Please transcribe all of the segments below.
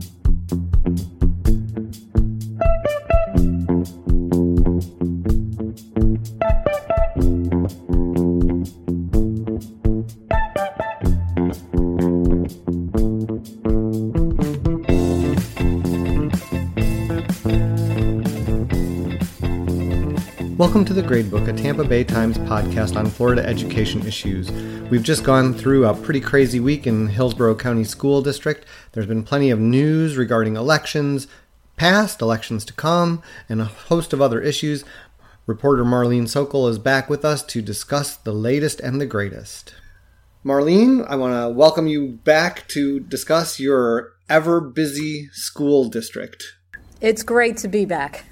thank you Welcome to the Gradebook, a Tampa Bay Times podcast on Florida education issues. We've just gone through a pretty crazy week in Hillsborough County School District. There's been plenty of news regarding elections, past, elections to come, and a host of other issues. Reporter Marlene Sokol is back with us to discuss the latest and the greatest. Marlene, I want to welcome you back to discuss your ever busy school district. It's great to be back.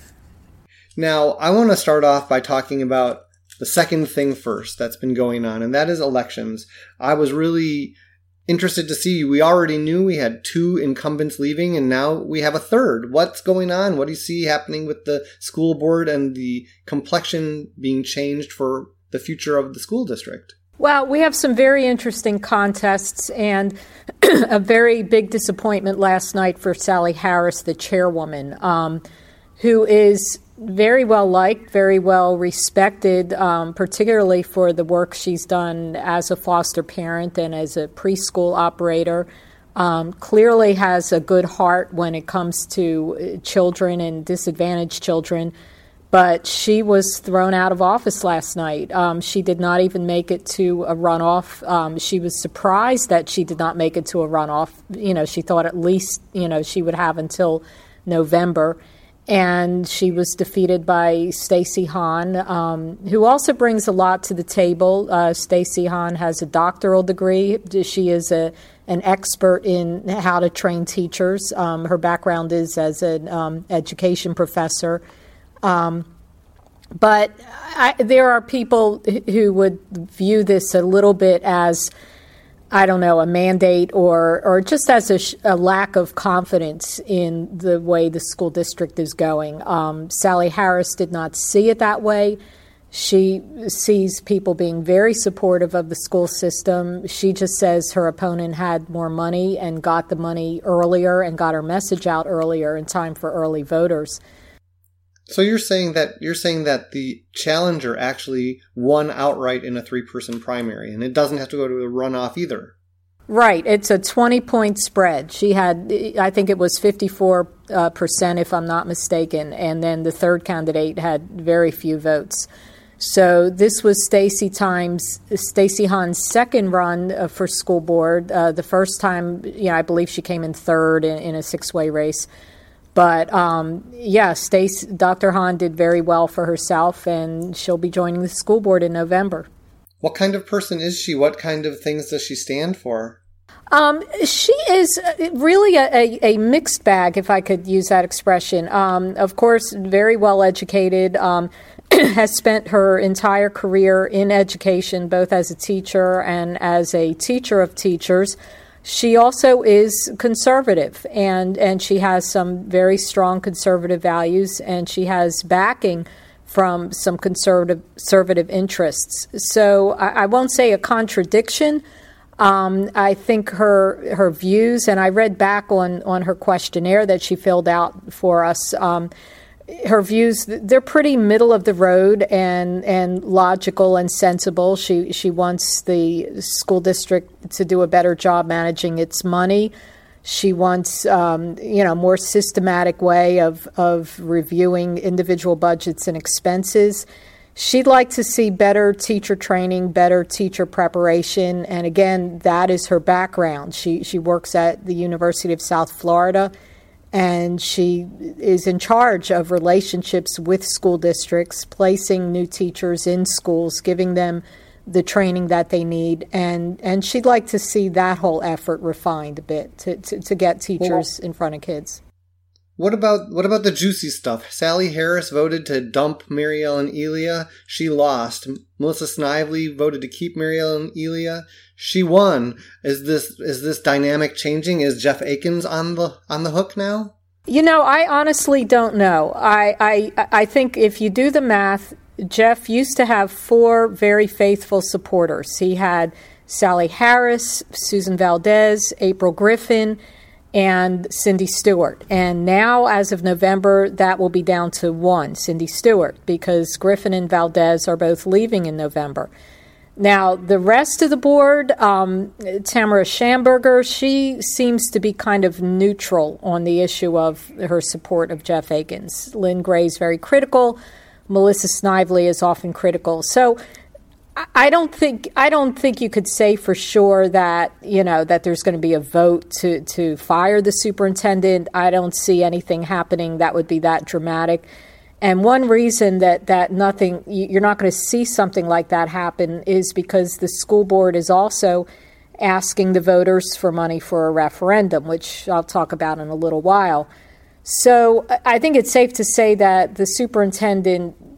Now, I want to start off by talking about the second thing first that's been going on, and that is elections. I was really interested to see. We already knew we had two incumbents leaving, and now we have a third. What's going on? What do you see happening with the school board and the complexion being changed for the future of the school district? Well, we have some very interesting contests and a very big disappointment last night for Sally Harris, the chairwoman, um, who is very well liked, very well respected, um, particularly for the work she's done as a foster parent and as a preschool operator. Um, clearly has a good heart when it comes to uh, children and disadvantaged children, but she was thrown out of office last night. Um, she did not even make it to a runoff. Um, she was surprised that she did not make it to a runoff. You know, she thought at least you know she would have until November and she was defeated by Stacy Hahn, um, who also brings a lot to the table. Uh, Stacy Hahn has a doctoral degree. She is a an expert in how to train teachers. Um, her background is as an um, education professor. Um, but I, there are people who would view this a little bit as I don't know, a mandate or, or just as a, sh- a, lack of confidence in the way the school district is going. Um, Sally Harris did not see it that way. She sees people being very supportive of the school system. She just says her opponent had more money and got the money earlier and got her message out earlier in time for early voters. So you're saying that you're saying that the challenger actually won outright in a three-person primary, and it doesn't have to go to a runoff either. Right, it's a 20 point spread. She had, I think it was 54 uh, percent, if I'm not mistaken, and then the third candidate had very few votes. So this was Stacy Times, Stacy Hahn's second run uh, for school board. Uh, the first time, you know, I believe she came in third in, in a six-way race. But um, yeah, Stace, Dr. Hahn did very well for herself, and she'll be joining the school board in November. What kind of person is she? What kind of things does she stand for? Um, she is uh, really a, a, a, mixed bag, if I could use that expression. Um, of course, very well educated, um, has spent her entire career in education, both as a teacher and as a teacher of teachers. She also is conservative, and, and she has some very strong conservative values, and she has backing from some conservative, conservative interests. So I, I won't say a contradiction. Um, I think her her views, and I read back on, on her questionnaire that she filled out for us. Um, her views they're pretty middle of the road and and logical and sensible. She she wants the school district to do a better job managing its money. She wants um, you know more systematic way of of reviewing individual budgets and expenses. She'd like to see better teacher training, better teacher preparation, and again, that is her background. She she works at the University of South Florida and she is in charge of relationships with school districts, placing new teachers in schools, giving them the training that they need, and and she'd like to see that whole effort refined a bit to to, to get teachers well, in front of kids. What about what about the juicy stuff? Sally Harris voted to dump Mary Ellen Elia. She lost. Melissa Snively voted to keep Mary Ellen Elia. She won. Is this is this dynamic changing? Is Jeff Eakins on the on the hook now? You know, I honestly don't know. I I I think if you do the math, Jeff used to have four very faithful supporters. He had Sally Harris, Susan Valdes, April Griffin, and Cindy Stuart. And now, as of November, that will be down to one, Cindy Stuart, because Griffin and Valdes are both leaving in November. Now, the rest of the board, um, Tamara Shamburger, she seems to be kind of neutral on the issue of her support of Jeff Eakins. Lynn Gray is very critical. Melissa Snively is often critical. So I don't think I don't think you could say for sure that you know that there's going to be a vote to to fire the superintendent. I don't see anything happening that would be that dramatic. And one reason that, that nothing, you're not going to see something like that happen is because the school board is also asking the voters for money for a referendum, which I'll talk about in a little while. So I think it's safe to say that the superintendent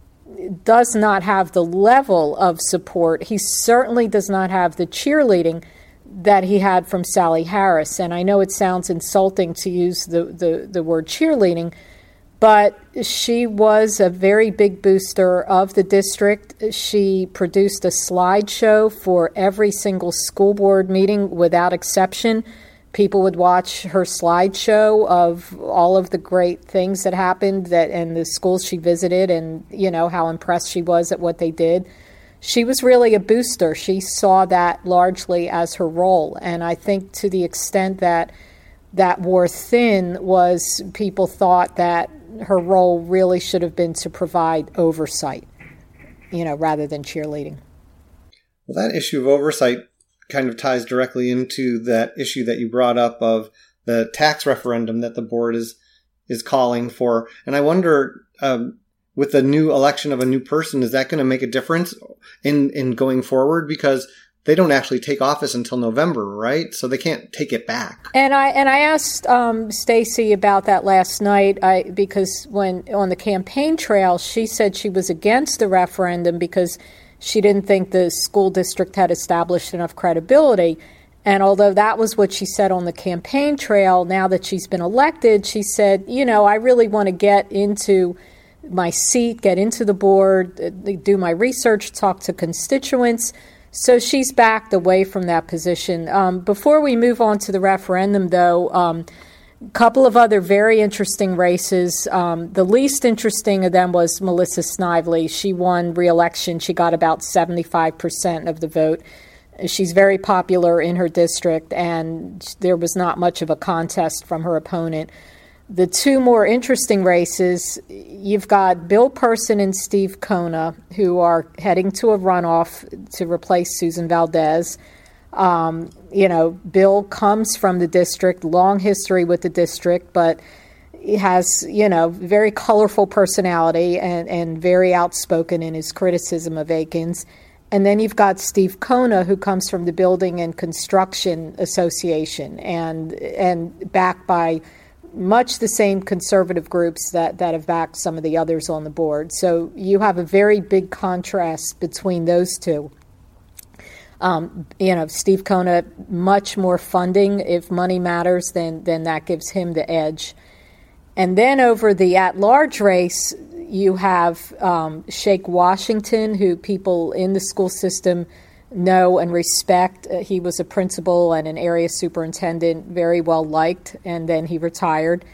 does not have the level of support. He certainly does not have the cheerleading that he had from Sally Harris. And I know it sounds insulting to use the, the, the word cheerleading but she was a very big booster of the district. She produced a slideshow for every single school board meeting without exception. People would watch her slideshow of all of the great things that happened that and the schools she visited and you know how impressed she was at what they did. She was really a booster. She saw that largely as her role and I think to the extent that that wore thin was people thought that her role really should have been to provide oversight, you know, rather than cheerleading. Well, that issue of oversight kind of ties directly into that issue that you brought up of the tax referendum that the board is is calling for, and I wonder. Um, with the new election of a new person, is that going to make a difference in in going forward? Because they don't actually take office until November, right? So they can't take it back. And I and I asked um, Stacy about that last night. I because when on the campaign trail, she said she was against the referendum because she didn't think the school district had established enough credibility. And although that was what she said on the campaign trail, now that she's been elected, she said, you know, I really want to get into my seat, get into the board, do my research, talk to constituents. So she's backed away from that position. Um, before we move on to the referendum, though, um, couple of other very interesting races. Um, the least interesting of them was Melissa Snively. She won re-election. She got about 75% of the vote. She's very popular in her district, and there was not much of a contest from her opponent. The two more interesting races, you've got Bill Person and Steve Cona, who are heading to a runoff to replace Susan Valdes. Um, you know, Bill comes from the district, long history with the district, but he has, you know, very colorful personality and, and very outspoken in his criticism of Eakins. And then you've got Steve Cona, who comes from the Building and Construction Association and and backed by much the same conservative groups that, that have backed some of the others on the board. So you have a very big contrast between those two. Um, you know, Steve Cona, much more funding. If money matters, then, then that gives him the edge. And then over the at large race, you have um, Shake Washington, who people in the school system know and respect. Uh, he was a principal and an area superintendent, very well liked, and then he retired.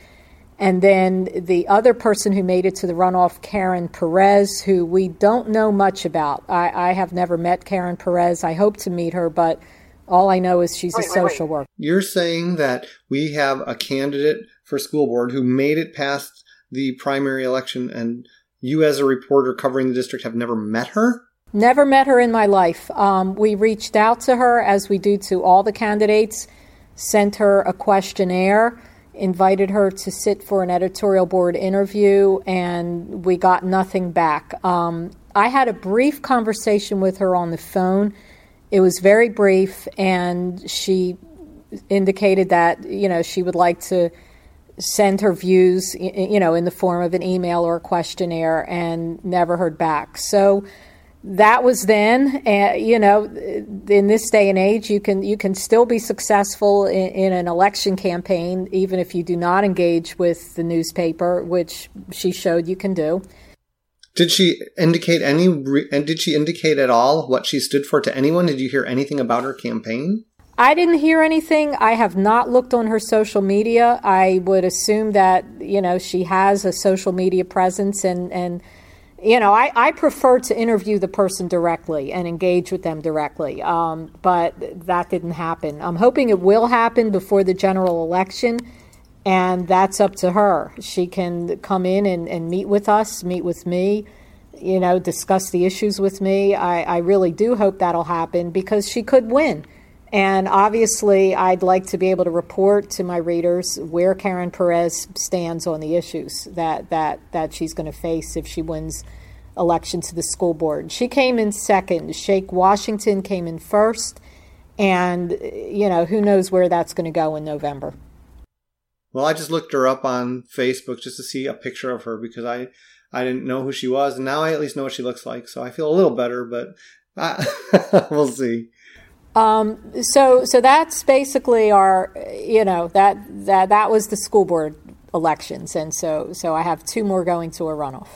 And then the other person who made it to the runoff, Karen Perez, who we don't know much about. I, I have never met Karen Perez. I hope to meet her, but all I know is she's wait, a social wait, wait. worker. You're saying that we have a candidate for school board who made it past the primary election, and you, as a reporter covering the district, have never met her? Never met her in my life. Um, we reached out to her, as we do to all the candidates, sent her a questionnaire, invited her to sit for an editorial board interview, and we got nothing back. Um, I had a brief conversation with her on the phone. It was very brief, and she indicated that you know she would like to send her views, you know, in the form of an email or a questionnaire, and never heard back. So that was then. Uh, you know, in this day and age, you can you can still be successful in, in, an election campaign even if you do not engage with the newspaper, which she showed you can do. Did she indicate any? And did she indicate at all what she stood for to anyone? Did you hear anything about her campaign? I didn't hear anything. I have not looked on her social media. I would assume that, you know, she has a social media presence and, and you know, I, I prefer to interview the person directly and engage with them directly, um, but that didn't happen. I'm hoping it will happen before the general election, and that's up to her. She can come in and, and meet with us, meet with me, you know, discuss the issues with me. I, I really do hope that'll happen because she could win. And obviously, I'd like to be able to report to my readers where Karen Perez stands on the issues that, that, that she's going to face if she wins election to the school board. She came in second. Shake Washington came in first. And, you know, who knows where that's going to go in November. Well, I just looked her up on Facebook just to see a picture of her because I, I didn't know who she was. And now I at least know what she looks like. So I feel a little better, but I, uh, we'll see. Um, so, so that's basically our, you know, that that that was the school board elections, and so so I have two more going to a runoff.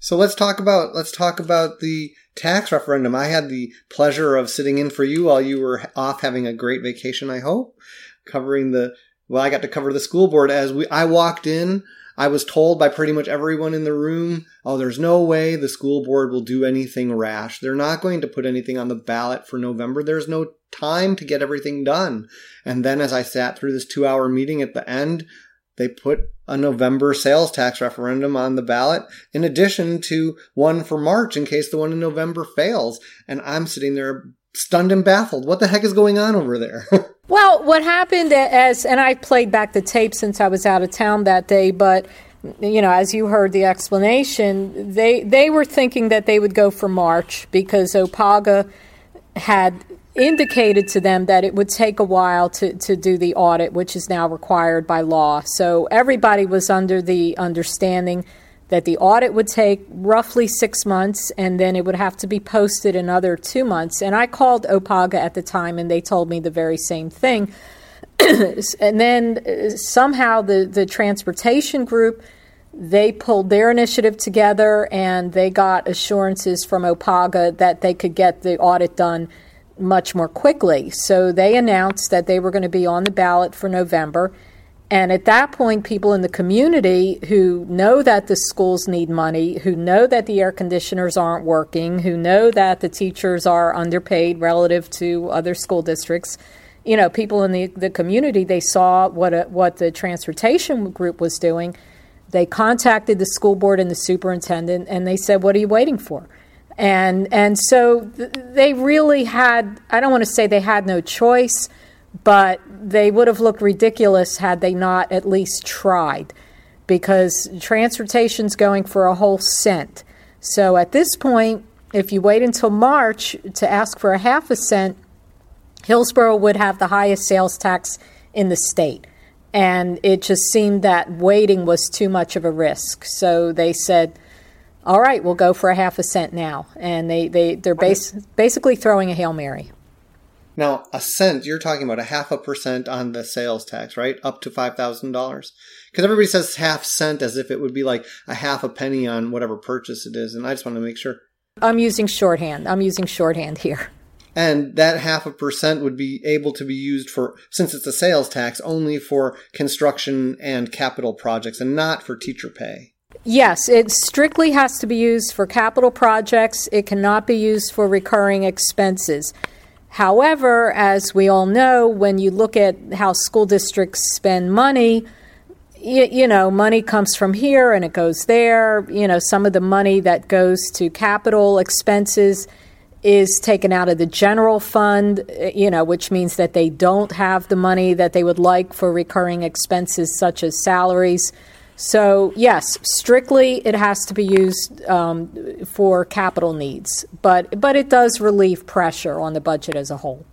So let's talk about let's talk about the tax referendum. I had the pleasure of sitting in for you while you were off having a great vacation. I hope covering the well, I got to cover the school board as we I walked in I was told by pretty much everyone in the room, oh, there's no way the school board will do anything rash. They're not going to put anything on the ballot for November. There's no time to get everything done. And then as I sat through this two hour meeting at the end, they put a November sales tax referendum on the ballot in addition to one for March in case the one in November fails. And I'm sitting there stunned and baffled. What the heck is going on over there? well, what happened as, and I played back the tape since I was out of town that day, but you know, as you heard the explanation, they they were thinking that they would go for March because OPPAGA had indicated to them that it would take a while to, to do the audit, which is now required by law. So everybody was under the understanding that the audit would take roughly six months and then it would have to be posted another two months. And I called OPPAGA at the time and they told me the very same thing. and then uh, somehow the, the transportation group they pulled their initiative together and they got assurances from OPPAGA that they could get the audit done much more quickly. So they announced that they were going to be on the ballot for November. And at that point, people in the community who know that the schools need money, who know that the air conditioners aren't working, who know that the teachers are underpaid relative to other school districts, you know, people in the, the community, they saw what, a, what the transportation group was doing. They contacted the school board and the superintendent, and they said, What are you waiting for? And, and so th- they really had, I don't want to say they had no choice but they would have looked ridiculous had they not at least tried because transportation's going for a whole cent. So at this point, if you wait until March to ask for a half a cent, Hillsborough would have the highest sales tax in the state. And it just seemed that waiting was too much of a risk. So they said, all right, we'll go for a half a cent now. And they, they, they're base, basically throwing a Hail Mary. Now, a cent, you're talking about a half a percent on the sales tax, right? Up to $5,000. Because everybody says half cent as if it would be like a half a penny on whatever purchase it is. And I just want to make sure. I'm using shorthand. I'm using shorthand here. And that half a percent would be able to be used for, since it's a sales tax, only for construction and capital projects and not for teacher pay. Yes, it strictly has to be used for capital projects. It cannot be used for recurring expenses. However, as we all know, when you look at how school districts spend money, you, you, know, money comes from here and it goes there. You know, some of the money that goes to capital expenses is taken out of the general fund, eh, you know, which means that they don't have the money that they would like for recurring expenses such as salaries. So, yes, strictly it has to be used um, for capital needs, but, but it does relieve pressure on the budget as a whole.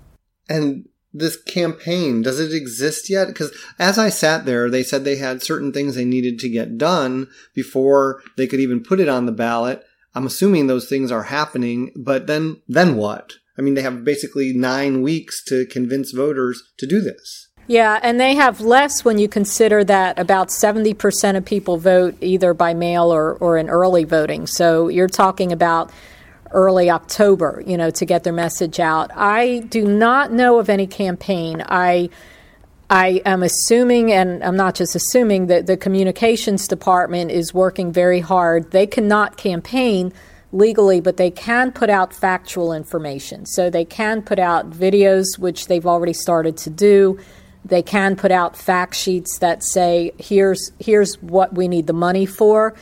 And this campaign, does it exist yet? Because as I sat there, they said they had certain things they needed to get done before they could even put it on the ballot. I'm assuming those things are happening, but then, then what? I mean, they have basically nine weeks to convince voters to do this. Yeah, and they have less when you consider that about 70% of people vote either by mail or, or in early voting. So you're talking about early October, you know, to get their message out. I do not know of any campaign. I I am assuming, and I'm not just assuming, that the communications department is working very hard. They cannot campaign legally, but they can put out factual information. So they can put out videos, which they've already started to do. They can put out fact sheets that say, here's, here's what we need the money for,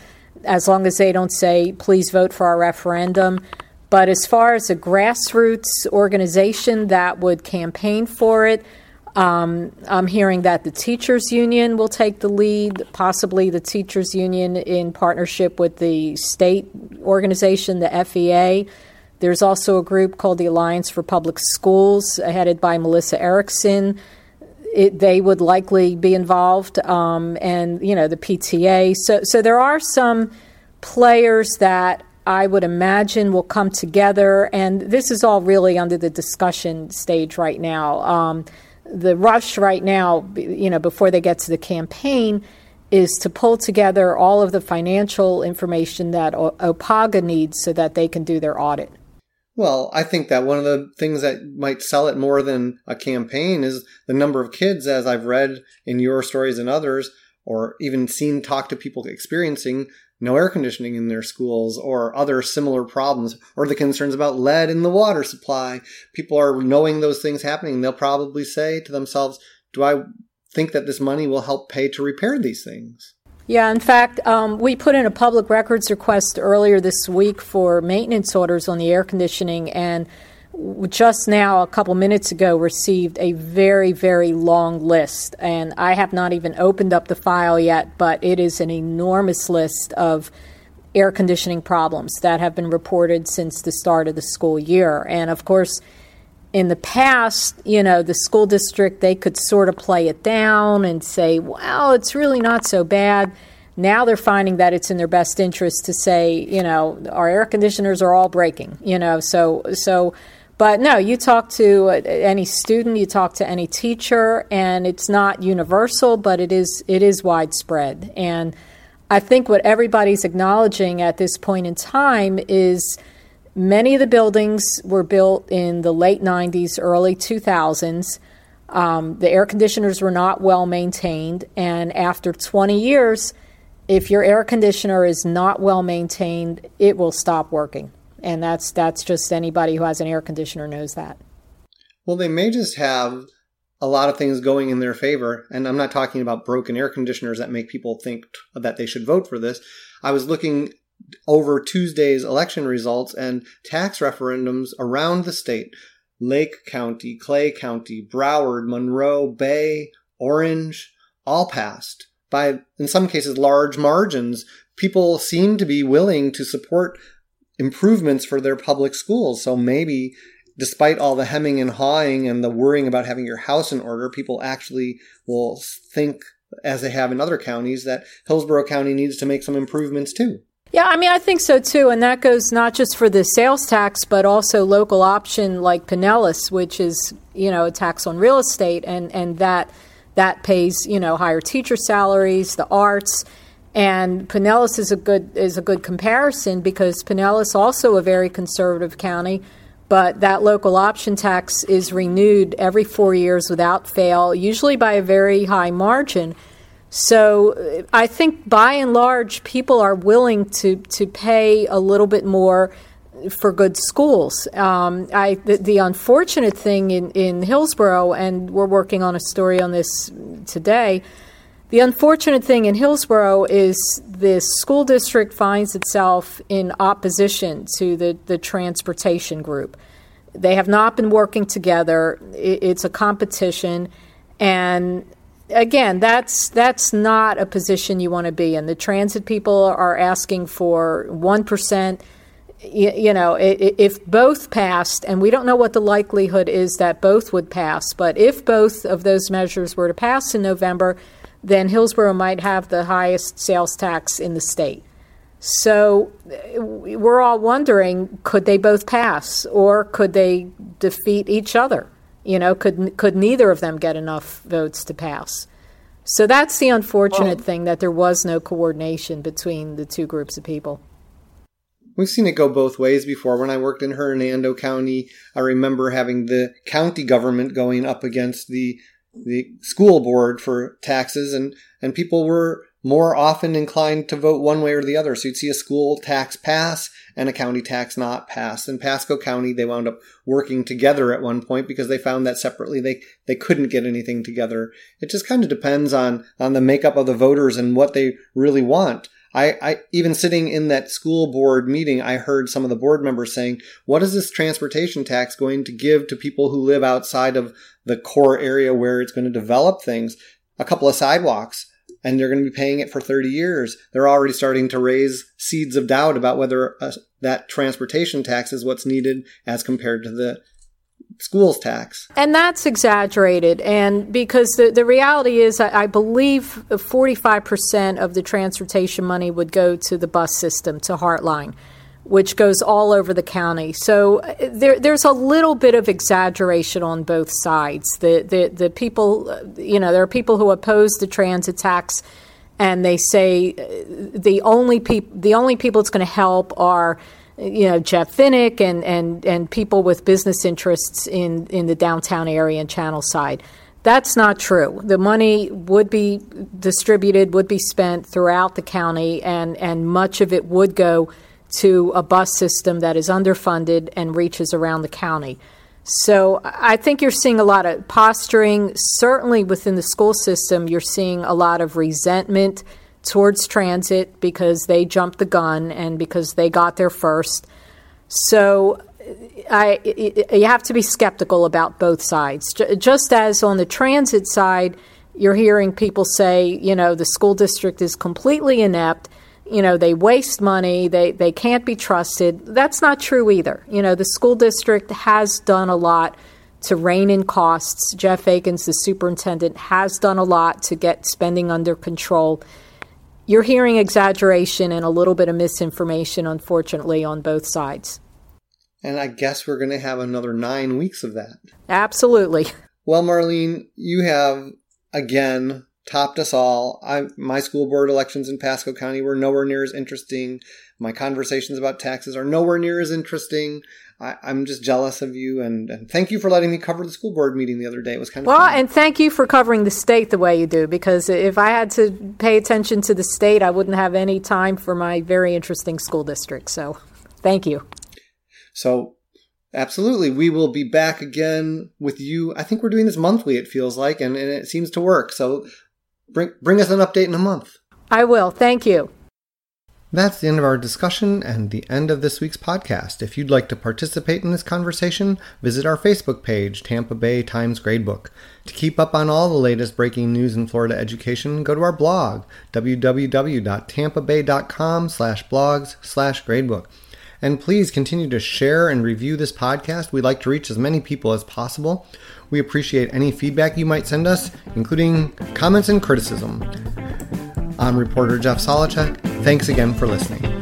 as long as they don't say, please vote for our referendum. But as far as a grassroots organization that would campaign for it, um, I'm hearing that the teachers union will take the lead, possibly the teachers union in partnership with the state organization, the FEA. There's also a group called the Alliance for Public Schools, headed by Melissa Erickson. It, they would likely be involved, um, and you know the PTA. So, so there are some players that I would imagine will come together, and this is all really under the discussion stage right now. Um, the rush right now, you know, before they get to the campaign, is to pull together all of the financial information that OPPAGA needs so that they can do their audit. Well, I think that one of the things that might sell it more than a campaign is the number of kids, as I've read in your stories and others, or even seen talk to people experiencing no air conditioning in their schools or other similar problems or the concerns about lead in the water supply. People are knowing those things happening. They'll probably say to themselves, do I think that this money will help pay to repair these things? Yeah, in fact, um, we put in a public records request earlier this week for maintenance orders on the air conditioning, and just now, a couple minutes ago, received a very, very long list. And I have not even opened up the file yet, but it is an enormous list of air conditioning problems that have been reported since the start of the school year. And of course, in the past, you know, the school district, they could sort of play it down and say, well, it's really not so bad. Now they're finding that it's in their best interest to say, you know, our air conditioners are all breaking, you know, so, so, but no, you talk to uh, any student, you talk to any teacher, and it's not universal, but it is it is widespread. And I think what everybody's acknowledging at this point in time is many of the buildings were built in the late 90s, early 2000s. Um, the air conditioners were not well maintained, and after 20 years, if your air conditioner is not well maintained, it will stop working and that's that's just anybody who has an air conditioner knows that. Well, they may just have a lot of things going in their favor, and I'm not talking about broken air conditioners that make people think that they should vote for this. I was looking over Tuesday's election results and tax referendums around the state. Lake County, Clay County, Broward, Monroe, Bay, Orange, all passed by, in some cases, large margins. People seem to be willing to support improvements for their public schools. So maybe despite all the hemming and hawing and the worrying about having your house in order, people actually will think, as they have in other counties, that Hillsborough County needs to make some improvements too. Yeah, I mean, I think so too. And that goes not just for the sales tax, but also local option like Pinellas, which is, you know, a tax on real estate. And, and that, that pays, you know, higher teacher salaries, the arts. And Pinellas is a good is a good comparison because Pinellas also a very conservative county, but that local option tax is renewed every four years without fail, usually by a very high margin. So I think by and large, people are willing to to pay a little bit more for good schools. Um, I the, the, unfortunate thing in in Hillsborough, and we're working on a story on this today the unfortunate thing in Hillsborough is this school district finds itself in opposition to the, the transportation group. They have not been working together. It's a competition. And again, that's that's not a position you want to be in. The transit people are asking for 1%. You, you know, if both passed, and we don't know what the likelihood is that both would pass, but if both of those measures were to pass in November, then Hillsborough might have the highest sales tax in the state. So we're all wondering could they both pass or could they defeat each other? You know, could, could neither of them get enough votes to pass? So that's the unfortunate well, thing that there was no coordination between the two groups of people. we've seen it go both ways before. When I worked in Hernando County, I remember having the county government going up against the the school board for taxes and and people were more often inclined to vote one way or the other. So you'd see a school tax pass and a county tax not pass. In Pasco County, they wound up working together at one point because they found that separately they, they couldn't get anything together. It just kind of depends on, on the makeup of the voters and what they really want. I, I, even sitting in that school board meeting, I heard some of the board members saying, what is this transportation tax going to give to people who live outside of the core area where it's going to develop things? A couple of sidewalks and they're going to be paying it for 30 years. They're already starting to raise seeds of doubt about whether uh, that transportation tax is what's needed as compared to the schools tax. And that's exaggerated. And because the, the reality is, I, I believe 45% of the transportation money would go to the bus system, to HARTline which goes all over the county. So uh, there, there's a little bit of exaggeration on both sides. The, the, the people, uh, you know, there are people who oppose the transit tax, and they say uh, the only people, the only people it's going to help are, you know, Jeff Vinik and, and, and people with business interests in, in the downtown area and Channel Side. That's not true. The money would be distributed, would be spent throughout the county, and, and much of it would go to a bus system that is underfunded and reaches around the county. So I think you're seeing a lot of posturing. Certainly within the school system, you're seeing a lot of resentment towards transit because they jumped the gun and because they got there first. So I, you have to be skeptical about both sides. Just as on the transit side, you're hearing people say, you know, the school district is completely inept you know they waste money they they can't be trusted. That's not true either. You know the school district has done a lot to rein in costs. Jeff Eakins the superintendent has done a lot to get spending under control. You're hearing exaggeration and a little bit of misinformation unfortunately on both sides. And i guess we're going to have another nine weeks of that. Absolutely. Well marlene you have again topped us all. I, my school board elections in Pasco County were nowhere near as interesting. My conversations about taxes are nowhere near as interesting. I, am just jealous of you, and, and, thank you for letting me cover the school board meeting the other day. It was kind of well, fun. and thank you for covering the state the way you do. Because if I had to pay attention to the state, I wouldn't have any time for my very interesting school district. So, thank you. So, absolutely, we will be back again with you. I think we're doing this monthly. It feels like, and, and it seems to work. So, Bring, bring us an update in a month. I will. Thank you. That's the end of our discussion and the end of this week's podcast. If you'd like to participate in this conversation, visit our Facebook page, Tampa Bay Times Gradebook. To keep up on all the latest breaking news in Florida education, go to our blog, www.tampabay.com slash blogs slash gradebook. And please continue to share and review this podcast. We'd like to reach as many people as possible. We appreciate any feedback you might send us, including comments and criticism. I'm reporter Jeff Solochek. Thanks again for listening.